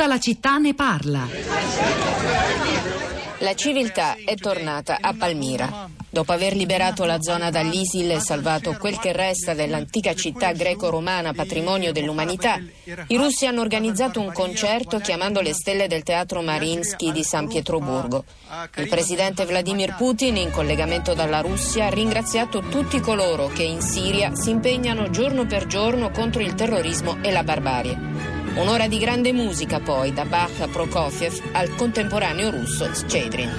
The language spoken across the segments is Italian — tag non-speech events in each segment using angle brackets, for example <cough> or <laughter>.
Tutta la città ne parla. La civiltà è tornata a Palmira. Dopo aver liberato la zona dall'ISIL e salvato quel che resta dell'antica città greco-romana patrimonio dell'umanità, i russi hanno organizzato un concerto chiamando le stelle del teatro Marinsky di San Pietroburgo. Il presidente Vladimir Putin, in collegamento dalla Russia, ha ringraziato tutti coloro che in Siria si impegnano giorno per giorno contro il terrorismo e la barbarie. Un'ora di grande musica poi, da Bach a Prokofiev al contemporaneo russo Scedrin.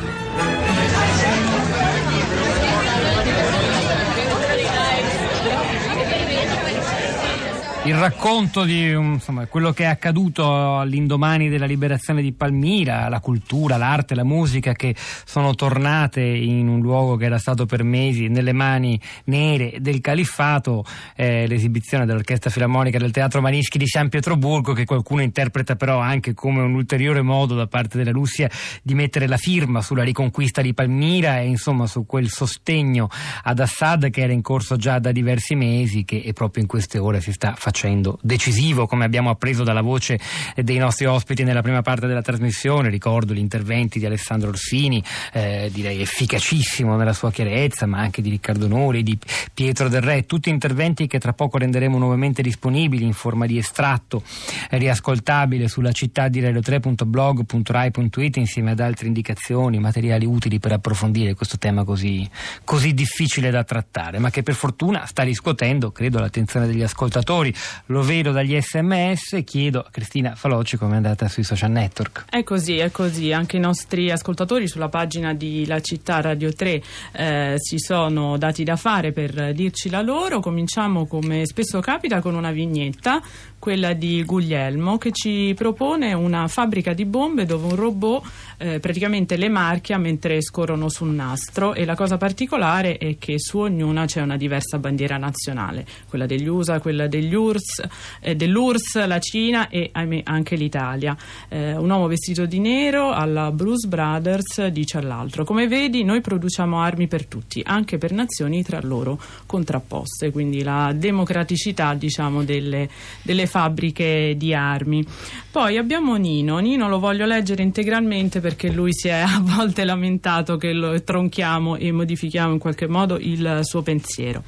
Il racconto di insomma, quello che è accaduto all'indomani della liberazione di Palmira, la cultura, l'arte, la musica che sono tornate in un luogo che era stato per mesi nelle mani nere del califfato, eh, l'esibizione dell'Orchestra Filarmonica del Teatro Manischi di San Pietroburgo che qualcuno interpreta però anche come un ulteriore modo da parte della Russia di mettere la firma sulla riconquista di Palmira e insomma su quel sostegno ad Assad che era in corso già da diversi mesi che proprio in queste ore si sta facendo facendo decisivo, come abbiamo appreso dalla voce dei nostri ospiti nella prima parte della trasmissione. Ricordo gli interventi di Alessandro Orsini, eh, direi efficacissimo nella sua chiarezza, ma anche di Riccardo Nori, di Pietro Del Re, tutti interventi che tra poco renderemo nuovamente disponibili in forma di estratto eh, riascoltabile sulla città di radio3.blog.rai.it insieme ad altre indicazioni, materiali utili per approfondire questo tema così, così difficile da trattare, ma che per fortuna sta riscuotendo, credo, l'attenzione degli ascoltatori lo vedo dagli sms chiedo a Cristina Faloci come è andata sui social network. È così, è così, anche i nostri ascoltatori sulla pagina di La Città Radio 3 eh, si sono dati da fare per dirci la loro, cominciamo come spesso capita con una vignetta quella di Guglielmo, che ci propone una fabbrica di bombe dove un robot eh, praticamente le marchia mentre scorrono su un nastro. E la cosa particolare è che su ognuna c'è una diversa bandiera nazionale, quella degli USA, quella degli URSS, eh, dell'URSS, la Cina e ahimè, anche l'Italia. Eh, un uomo vestito di nero alla Bruce Brothers dice all'altro, come vedi noi produciamo armi per tutti, anche per nazioni tra loro contrapposte, quindi la democraticità diciamo delle, delle fabbriche di armi. Poi abbiamo Nino, Nino lo voglio leggere integralmente perché lui si è <laughs> a volte lamentato che lo tronchiamo e modifichiamo in qualche modo il suo pensiero.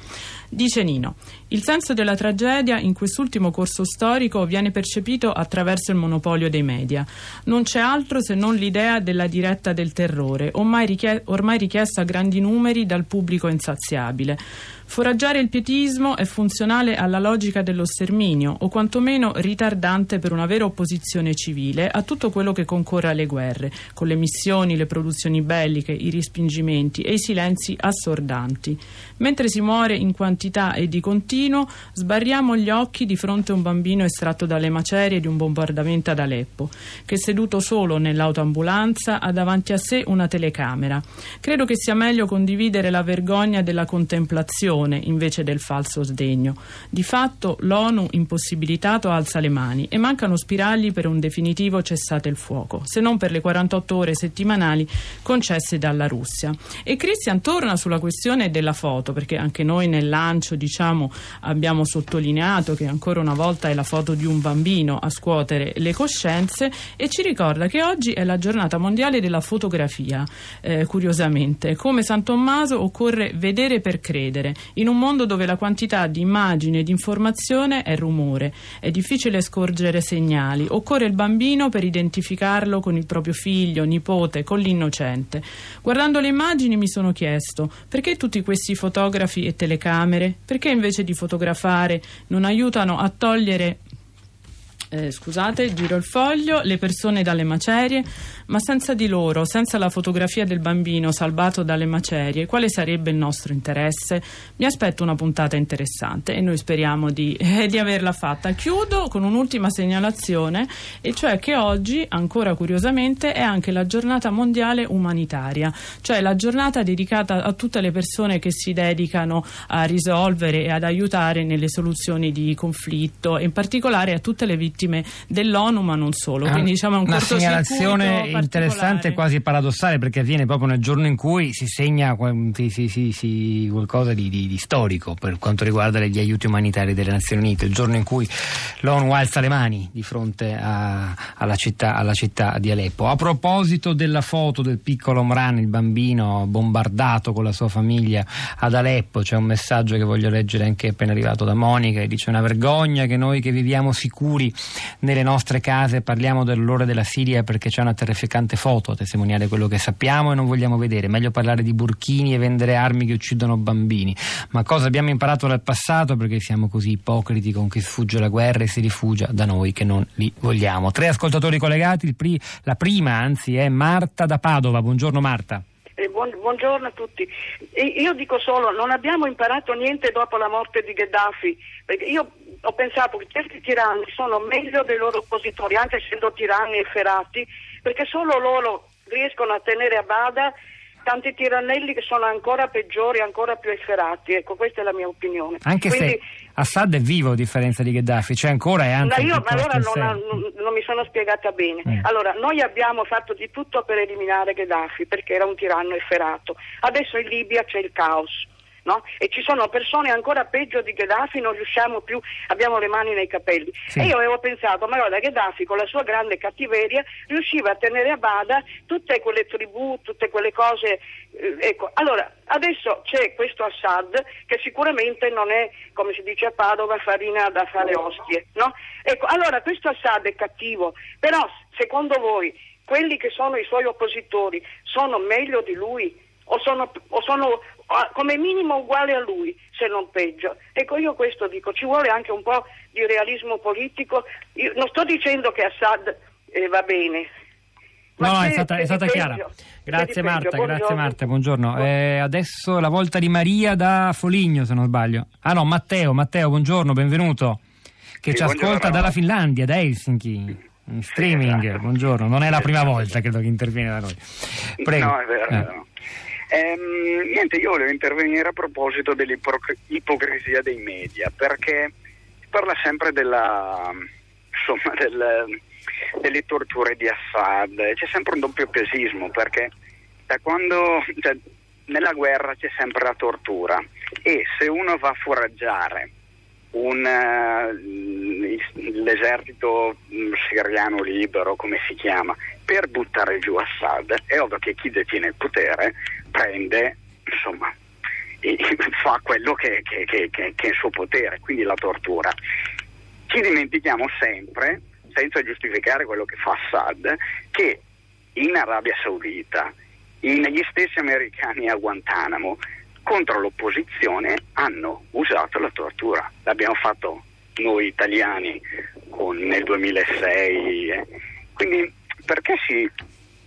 Dice Nino, il senso della tragedia in quest'ultimo corso storico viene percepito attraverso il monopolio dei media. Non c'è altro se non l'idea della diretta del terrore, ormai, richie- ormai richiesta a grandi numeri dal pubblico insaziabile. Foraggiare il pietismo è funzionale alla logica dello sterminio, o quantomeno ritardante per una vera opposizione civile a tutto quello che concorre alle guerre, con le missioni, le produzioni belliche, i respingimenti e i silenzi assordanti. Mentre si muore in quantità e di continuo, sbarriamo gli occhi di fronte a un bambino estratto dalle macerie di un bombardamento ad Aleppo, che seduto solo nell'autoambulanza ha davanti a sé una telecamera. Credo che sia meglio condividere la vergogna della contemplazione azione invece del falso sdegno. Di fatto l'ONU impossibilitato alza le mani e mancano spiragli per un definitivo cessate il fuoco, se non per le 48 ore settimanali concesse dalla Russia. E Christian torna sulla questione della foto, perché anche noi nel lancio diciamo, abbiamo sottolineato che ancora una volta è la foto di un bambino a scuotere le coscienze e ci ricorda che oggi è la giornata mondiale della fotografia, eh, curiosamente. Come San Tommaso occorre vedere per credere in un mondo dove la quantità di immagini e di informazione è rumore, è difficile scorgere segnali, occorre il bambino per identificarlo con il proprio figlio, nipote, con l'innocente. Guardando le immagini mi sono chiesto perché tutti questi fotografi e telecamere, perché invece di fotografare non aiutano a togliere eh, scusate, giro il foglio, le persone dalle macerie, ma senza di loro, senza la fotografia del bambino salvato dalle macerie, quale sarebbe il nostro interesse? Mi aspetto una puntata interessante e noi speriamo di, <laughs> eh, di averla fatta. Chiudo con un'ultima segnalazione, e cioè che oggi, ancora curiosamente, è anche la giornata mondiale umanitaria, cioè la giornata dedicata a tutte le persone che si dedicano a risolvere e ad aiutare nelle soluzioni di conflitto, in particolare a tutte le vittime dell'ONU, ma non solo. Quindi diciamo un una segnalazione interessante e quasi paradossale perché avviene proprio nel giorno in cui si segna si, si, si, qualcosa di, di, di, storico per quanto riguarda gli aiuti umanitari delle Nazioni Unite, il giorno in cui l'ONU alza le mani di fronte a, alla, città, alla, città, di Aleppo. A proposito della foto del piccolo Omran, il bambino bombardato con la sua famiglia ad Aleppo, c'è un messaggio che voglio leggere anche appena arrivato da Monica e dice una vergogna che noi che viviamo sicuri nelle nostre case parliamo dell'orrore della Siria perché c'è una terrificante foto a testimoniare quello che sappiamo e non vogliamo vedere. Meglio parlare di burchini e vendere armi che uccidono bambini. Ma cosa abbiamo imparato dal passato perché siamo così ipocriti con chi sfugge la guerra e si rifugia da noi che non li vogliamo. Tre ascoltatori collegati, pri- la prima anzi è Marta da Padova. Buongiorno Marta. Buon, buongiorno a tutti. io dico solo, non abbiamo imparato niente dopo la morte di Gheddafi, perché io ho pensato che questi tiranni sono meglio dei loro oppositori, anche essendo tiranni e ferati, perché solo loro riescono a tenere a bada tanti tirannelli che sono ancora peggiori, ancora più efferati. Ecco, questa è la mia opinione. Anche Quindi, se Assad è vivo a differenza di Gheddafi, c'è ancora e anzi... No, io allora non, non, non, mi sono spiegata bene. Mm. Allora, noi abbiamo fatto di tutto per eliminare Gheddafi perché era un tiranno efferato. Adesso in Libia c'è il caos no? E ci sono persone ancora peggio di Gheddafi, non riusciamo più, abbiamo le mani nei capelli. Sì. E io avevo pensato, ma guarda, Gheddafi con la sua grande cattiveria riusciva a tenere a bada tutte quelle tribù, tutte quelle cose. Eh, ecco, allora, adesso c'è questo Assad che sicuramente non è, come si dice a Padova, farina da fare ostie, no? Ecco, allora questo Assad è cattivo, però secondo voi quelli che sono i suoi oppositori sono meglio di lui? O sono, o sono come minimo uguale a lui, se non peggio. Ecco, io questo dico, ci vuole anche un po' di realismo politico. Io non sto dicendo che Assad eh, va bene. No, no, è stata, è stata chiara. Grazie Marta, grazie Marta, buongiorno. Eh, adesso la volta di Maria da Foligno, se non sbaglio. Ah no, Matteo, Matteo, buongiorno, benvenuto. Che sì, ci ascolta dalla Finlandia, da Helsinki. In streaming, buongiorno. Non è la prima volta credo che interviene da noi. Prego. No, è vero. Eh. Ehm, niente, io volevo intervenire a proposito dell'ipocrisia dei media, perché si parla sempre della, insomma, del, delle torture di Assad, c'è sempre un doppio pesismo, perché da quando, cioè, nella guerra c'è sempre la tortura. E se uno va a foraggiare un, uh, l'esercito mm, siriano libero, come si chiama, per buttare giù Assad, è ovvio che chi detiene il potere prende, insomma, <laughs> fa quello che, che, che, che, è il suo potere, quindi la tortura. Ci dimentichiamo sempre, senza giustificare quello che fa Assad, che in Arabia Saudita, negli stessi americani a Guantanamo, contro l'opposizione hanno usato la tortura. L'abbiamo fatto noi italiani con, nel 2006. Eh. Quindi perché si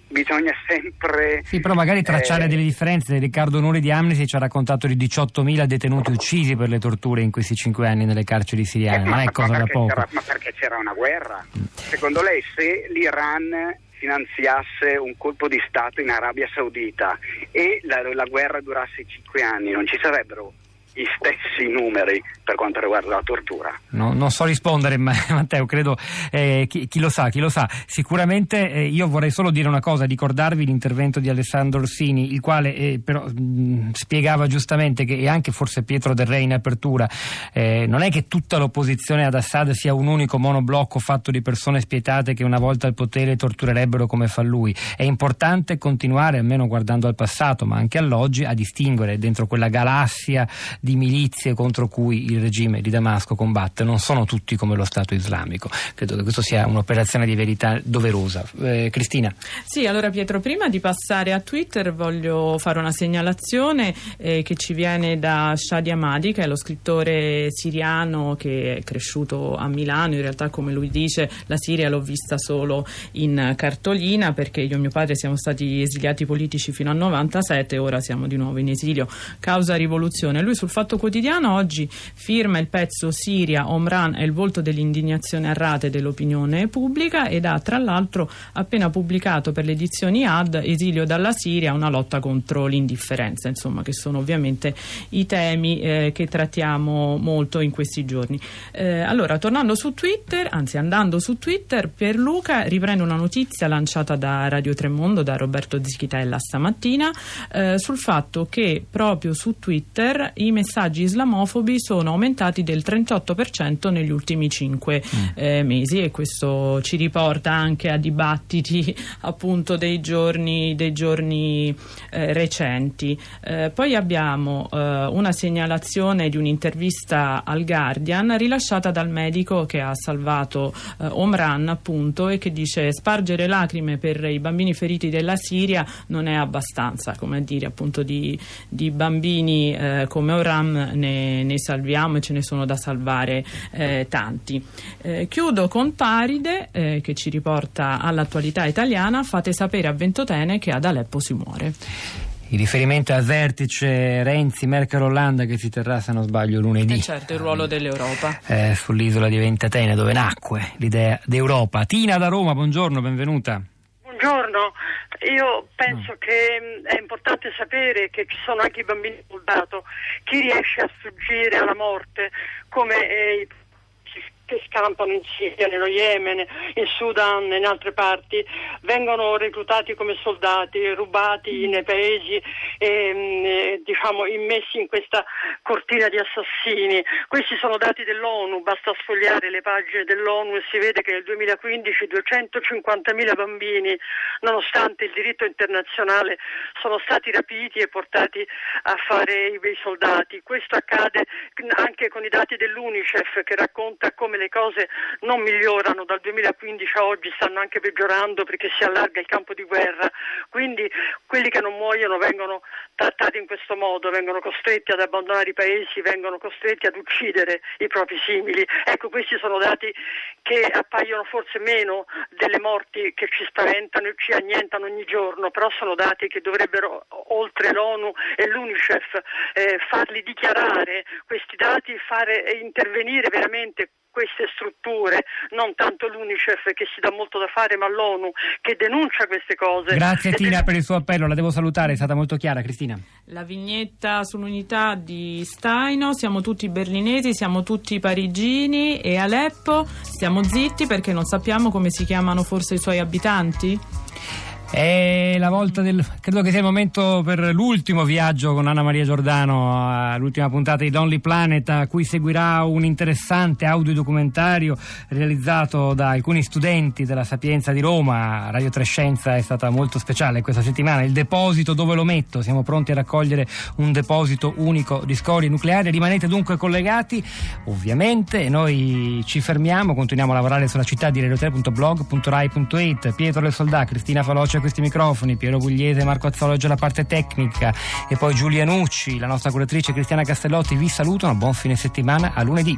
bisogna sempre. Sì, però magari tracciare eh, delle differenze. Riccardo Nuri di Amnesty ci ha raccontato di 18.000 detenuti uccisi per le torture in questi cinque anni nelle carceri siriane. Eh, non è cosa da poco. ma perché c'era una guerra? Secondo lei, se l'Iran finanziasse un colpo di Stato in Arabia Saudita e la, la guerra durasse cinque anni, non ci sarebbero gli stessi numeri per quanto riguarda la tortura. No, non so rispondere, ma, <laughs> Matteo, credo eh, chi, chi, lo sa, chi lo sa. Sicuramente eh, io vorrei solo dire una cosa, ricordarvi l'intervento di Alessandro Orsini, il quale eh, però mh, spiegava giustamente che, e anche forse Pietro Del Re in apertura, eh, non è che tutta l'opposizione ad Assad sia un unico monoblocco fatto di persone spietate che una volta al potere torturerebbero come fa lui. È importante continuare, almeno guardando al passato, ma anche all'oggi, a distinguere dentro quella galassia di milizie contro cui il regime di Damasco combatte non sono tutti come lo Stato islamico. Credo che questo sia un'operazione di verità doverosa. Eh, Cristina. Sì, allora Pietro, prima di passare a Twitter voglio fare una segnalazione eh, che ci viene da Shadi Amadi, che è lo scrittore siriano che è cresciuto a Milano. In realtà, come lui dice, la Siria l'ho vista solo in cartolina perché io e mio padre siamo stati esiliati politici fino al 97 e ora siamo di nuovo in esilio causa rivoluzione. Lui sul Fatto Quotidiano oggi firma il pezzo Siria, Omran e il volto dell'indignazione a rate dell'opinione pubblica ed ha tra l'altro appena pubblicato per le edizioni AD Esilio dalla Siria, una lotta contro l'indifferenza, insomma che sono ovviamente i temi eh, che trattiamo molto in questi giorni. Eh, allora, tornando su Twitter, anzi andando su Twitter, Pierluca riprende una notizia lanciata da Radio Tremondo, da Roberto Zichitella stamattina, eh, sul fatto che proprio su Twitter i messaggi islamofobi sono aumentati del 38% negli ultimi cinque mm. eh, mesi e questo ci riporta anche a dibattiti <laughs> appunto dei giorni, dei giorni eh, recenti. Eh, poi abbiamo eh, una segnalazione di un'intervista al Guardian rilasciata dal medico che ha salvato eh, Omran appunto e che dice spargere lacrime per i bambini feriti della Siria non è abbastanza, come a dire appunto di, di bambini eh, come Omran ne, ne, salviamo e ce ne sono da salvare eh, tanti. Eh, chiudo con Paride eh, che ci riporta all'attualità italiana, fate sapere a Ventotene che ad Aleppo si muore. Il riferimento al vertice Renzi, Merkel, Hollanda che si terrà, se non sbaglio, lunedì. E certo, il ruolo dell'Europa. Eh, sull'isola di Ventatene, dove nacque l'idea d'Europa. Tina da Roma, buongiorno, benvenuta. Buongiorno, io penso mm. che mm, è importante sapere che ci sono anche i bambini soldato, chi riesce a sfuggire alla morte come eh, i che scampano in Siria, nello Yemen, in Sudan e in altre parti, vengono reclutati come soldati, rubati nei paesi e mm, diciamo, immessi in questa cortina di assassini. Questi sono dati dell'ONU, basta sfogliare le pagine dell'ONU e si vede che nel 2015 250.000 bambini, nonostante il diritto internazionale, sono stati rapiti e portati a fare i soldati. Questo accade anche con i dati dell'UNICEF che racconta come le cose non migliorano dal 2015 a oggi, stanno anche peggiorando perché si allarga il campo di guerra. Quindi quelli che non muoiono vengono trattati in questo modo, vengono costretti ad abbandonare i paesi, vengono costretti ad uccidere i propri simili. Ecco, questi sono dati che appaiono forse meno delle morti che ci spaventano e ci annientano ogni giorno, però sono dati che dovrebbero, oltre l'ONU e l'UNICEF, eh, farli dichiarare questi dati, fare intervenire veramente queste strutture, non tanto l'UNICEF che si dà molto da fare, ma l'ONU che denuncia queste cose. Grazie Tina per il suo appello, la devo salutare, è stata molto chiara Cristina. La vignetta sull'unità di Staino, siamo tutti berlinesi, siamo tutti parigini e Aleppo stiamo zitti perché non sappiamo come si chiamano forse i suoi abitanti? È la volta del. credo che sia il momento per l'ultimo viaggio con Anna Maria Giordano, l'ultima puntata di Lonely Planet, a cui seguirà un interessante audiodocumentario realizzato da alcuni studenti della Sapienza di Roma. Radio Trescenza è stata molto speciale questa settimana. Il deposito dove lo metto? Siamo pronti a raccogliere un deposito unico di scorie nucleari. Rimanete dunque collegati, ovviamente. Noi ci fermiamo, continuiamo a lavorare sulla città di radio3.blog.rai.it. Pietro Le Soldà, Cristina Faloce a questi microfoni, Piero Gugliese, Marco Azzologgio alla parte tecnica e poi Giulia Nucci, la nostra curatrice Cristiana Castellotti vi salutano, buon fine settimana, a lunedì.